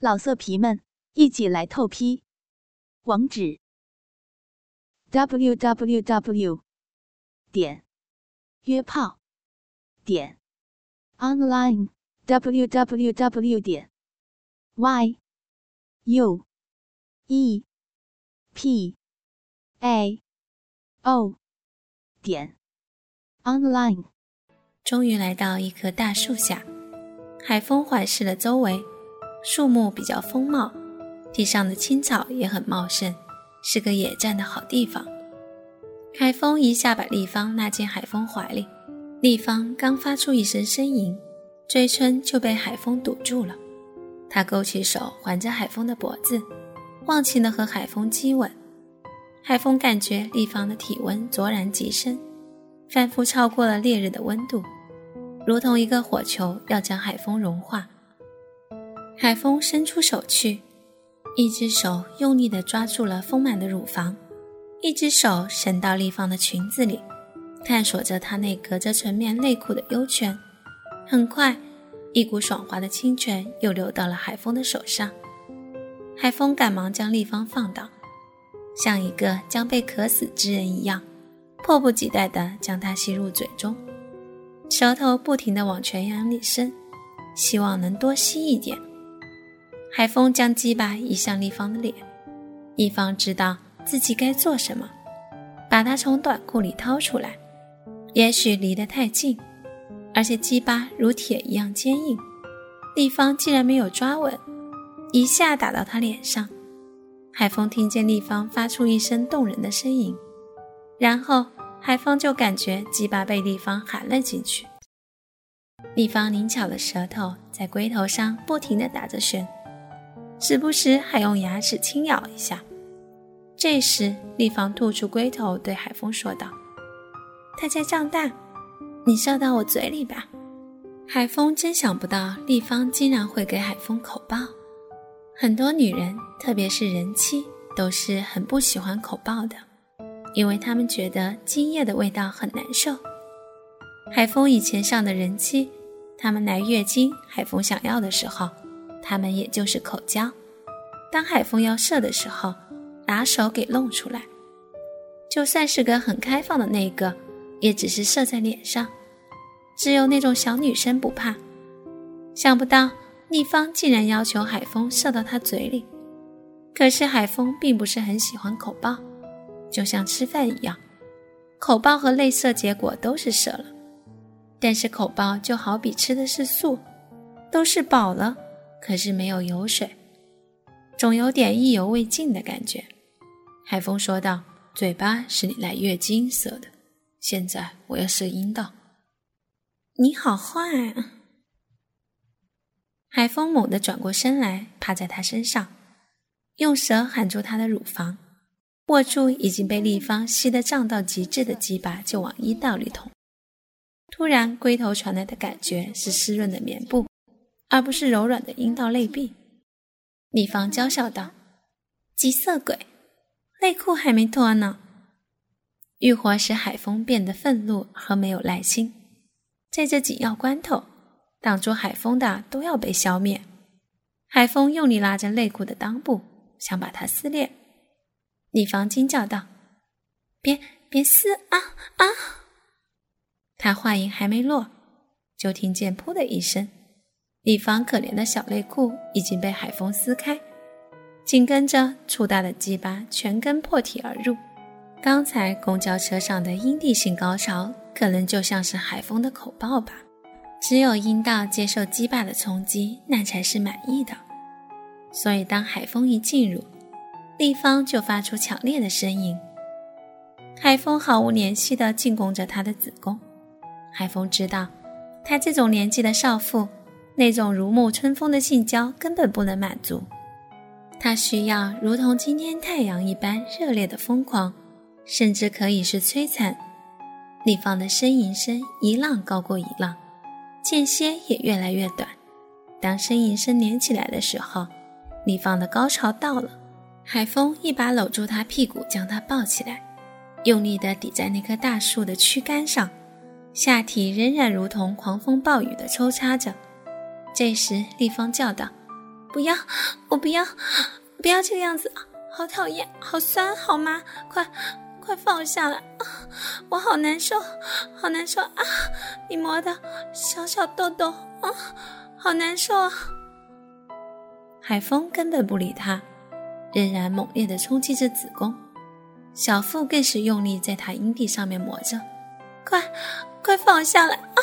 老色皮们，一起来透批！网址：w w w 点约炮点 online w w w 点 y u e p a o 点 online。终于来到一棵大树下，海风环视了周围。树木比较丰茂，地上的青草也很茂盛，是个野战的好地方。海风一下把丽芳拉进海风怀里，丽芳刚发出一声呻吟，嘴唇就被海风堵住了。他勾起手环着海风的脖子，忘情地和海风激吻。海风感觉丽芳的体温灼然极升，仿佛超过了烈日的温度，如同一个火球要将海风融化。海风伸出手去，一只手用力地抓住了丰满的乳房，一只手伸到丽芳的裙子里，探索着她那隔着纯棉内裤的幽泉。很快，一股爽滑的清泉又流到了海风的手上。海风赶忙将丽芳放倒，像一个将被渴死之人一样，迫不及待地将她吸入嘴中，舌头不停地往泉眼里伸，希望能多吸一点。海风将鸡巴移向丽芳的脸，丽芳知道自己该做什么，把它从短裤里掏出来。也许离得太近，而且鸡巴如铁一样坚硬，丽芳竟然没有抓稳，一下打到他脸上。海风听见丽芳发出一声动人的呻吟，然后海风就感觉鸡巴被丽芳含了进去。丽芳灵巧的舌头在龟头上不停地打着旋。时不时还用牙齿轻咬一下。这时，丽芳吐出龟头，对海风说道：“它在胀大，你射到我嘴里吧。”海风真想不到，丽芳竟然会给海风口爆。很多女人，特别是人妻，都是很不喜欢口爆的，因为她们觉得精液的味道很难受。海风以前上的人妻，她们来月经，海风想要的时候。他们也就是口交，当海风要射的时候，拿手给弄出来。就算是个很开放的那个，也只是射在脸上。只有那种小女生不怕。想不到丽芳竟然要求海风射到她嘴里，可是海风并不是很喜欢口爆，就像吃饭一样，口爆和内射结果都是射了，但是口爆就好比吃的是素，都是饱了。可是没有油水，总有点意犹未尽的感觉。海风说道：“嘴巴是你来月经射的，现在我要射阴道。”你好坏啊！海风猛地转过身来，趴在他身上，用舌含住他的乳房，握住已经被立方吸得胀到极致的鸡巴，就往阴道里捅。突然，龟头传来的感觉是湿润的棉布。而不是柔软的阴道内壁，李芳娇笑道：“急色鬼，内裤还没脱呢。”欲火使海风变得愤怒和没有耐心，在这紧要关头，挡住海风的都要被消灭。海风用力拉着内裤的裆部，想把它撕裂。李芳惊叫道：“别别撕啊啊！”他话音还没落，就听见“噗”的一声。李芳可怜的小内裤已经被海风撕开，紧跟着粗大的鸡巴全根破体而入。刚才公交车上的阴蒂性高潮，可能就像是海风的口爆吧。只有阴道接受鸡巴的冲击，那才是满意的。所以当海风一进入，丽芳就发出强烈的呻吟。海风毫无怜惜地进攻着她的子宫。海风知道，她这种年纪的少妇。那种如沐春风的性交根本不能满足，他需要如同今天太阳一般热烈的疯狂，甚至可以是摧残。李芳的呻吟声一浪高过一浪，间歇也越来越短。当呻吟声连起来的时候，李芳的高潮到了。海风一把搂住她屁股，将她抱起来，用力地抵在那棵大树的躯干上，下体仍然如同狂风暴雨地抽插着。这时，丽芳叫道：“不要，我不要，不要这个样子，好讨厌，好酸，好麻，快快放我下来，啊，我好难受，好难受啊！你磨的小小痘痘，啊，好难受啊！海风根本不理他，仍然猛烈的冲击着子宫，小腹更是用力在他阴蒂上面磨着，快快放我下来啊！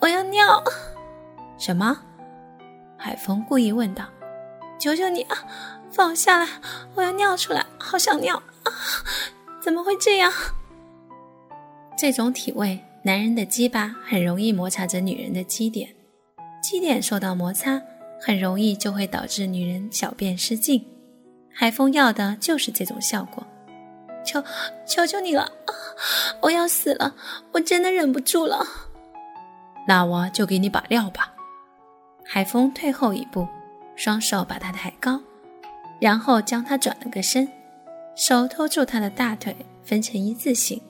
我要尿。什么？海风故意问道：“求求你啊，放我下来！我要尿出来，好想尿啊！怎么会这样？这种体位，男人的鸡巴很容易摩擦着女人的基点，基点受到摩擦，很容易就会导致女人小便失禁。海风要的就是这种效果。求求求你了啊！我要死了，我真的忍不住了。那我就给你把料吧。”海风退后一步，双手把他抬高，然后将他转了个身，手托住他的大腿，分成一字形，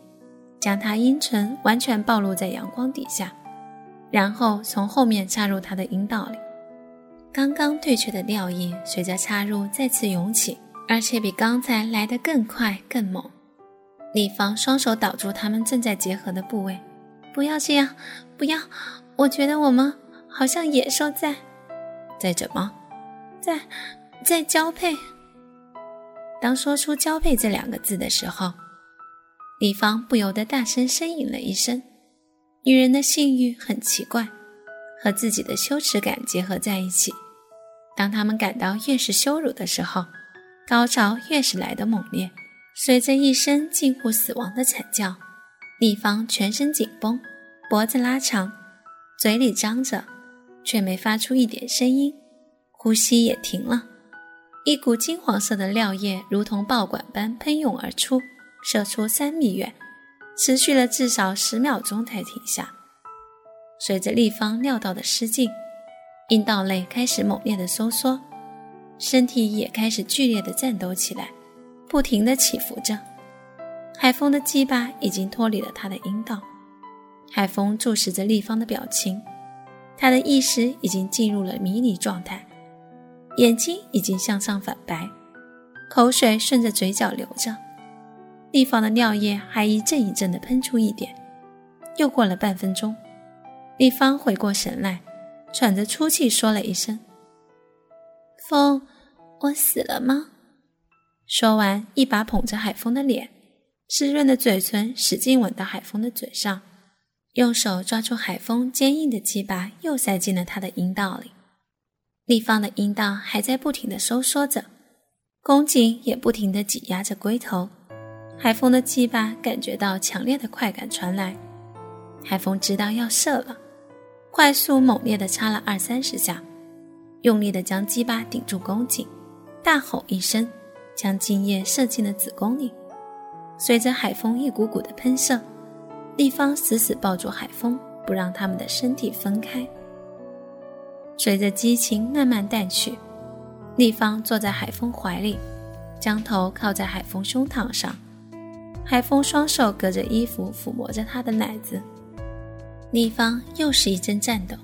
将他阴唇完全暴露在阳光底下，然后从后面插入他的阴道里。刚刚退却的尿液随着插入再次涌起，而且比刚才来得更快更猛。丽芳双手挡住他们正在结合的部位，不要这样，不要！我觉得我们。好像野兽在，在怎么，在在交配。当说出“交配”这两个字的时候，李芳不由得大声呻吟了一声。女人的性欲很奇怪，和自己的羞耻感结合在一起。当她们感到越是羞辱的时候，高潮越是来得猛烈。随着一声近乎死亡的惨叫，李芳全身紧绷，脖子拉长，嘴里张着。却没发出一点声音，呼吸也停了。一股金黄色的尿液如同爆管般喷涌而出，射出三米远，持续了至少十秒钟才停下。随着立方尿道的失禁，阴道内开始猛烈的收缩，身体也开始剧烈的颤抖起来，不停的起伏着。海风的鸡巴已经脱离了他的阴道，海风注视着立方的表情。他的意识已经进入了迷离状态，眼睛已经向上反白，口水顺着嘴角流着，地方的尿液还一阵一阵的喷出一点。又过了半分钟，立方回过神来，喘着粗气说了一声：“风，我死了吗？”说完，一把捧着海风的脸，湿润的嘴唇使劲吻到海风的嘴上。用手抓住海风坚硬的鸡巴，又塞进了他的阴道里。立方的阴道还在不停的收缩着，宫颈也不停的挤压着龟头。海风的鸡巴感觉到强烈的快感传来，海风知道要射了，快速猛烈的插了二三十下，用力的将鸡巴顶住宫颈，大吼一声，将精液射进了子宫里。随着海风一股股的喷射。丽芳死死抱住海风，不让他们的身体分开。随着激情慢慢淡去，丽芳坐在海风怀里，将头靠在海风胸膛上。海风双手隔着衣服抚摸着她的奶子。丽芳又是一阵颤抖，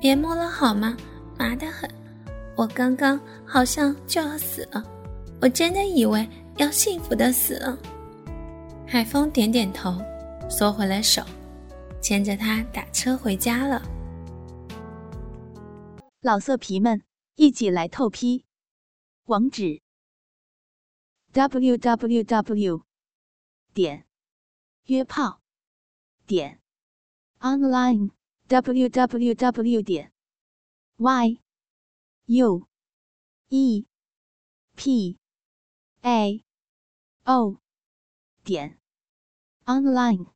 别摸了好吗？麻得很。我刚刚好像就要死了，我真的以为要幸福的死了。海风点点头。缩回了手，牵着他打车回家了。老色皮们，一起来透批！网址：w w w 点约炮点 online w w w 点 y u e p a o 点 online。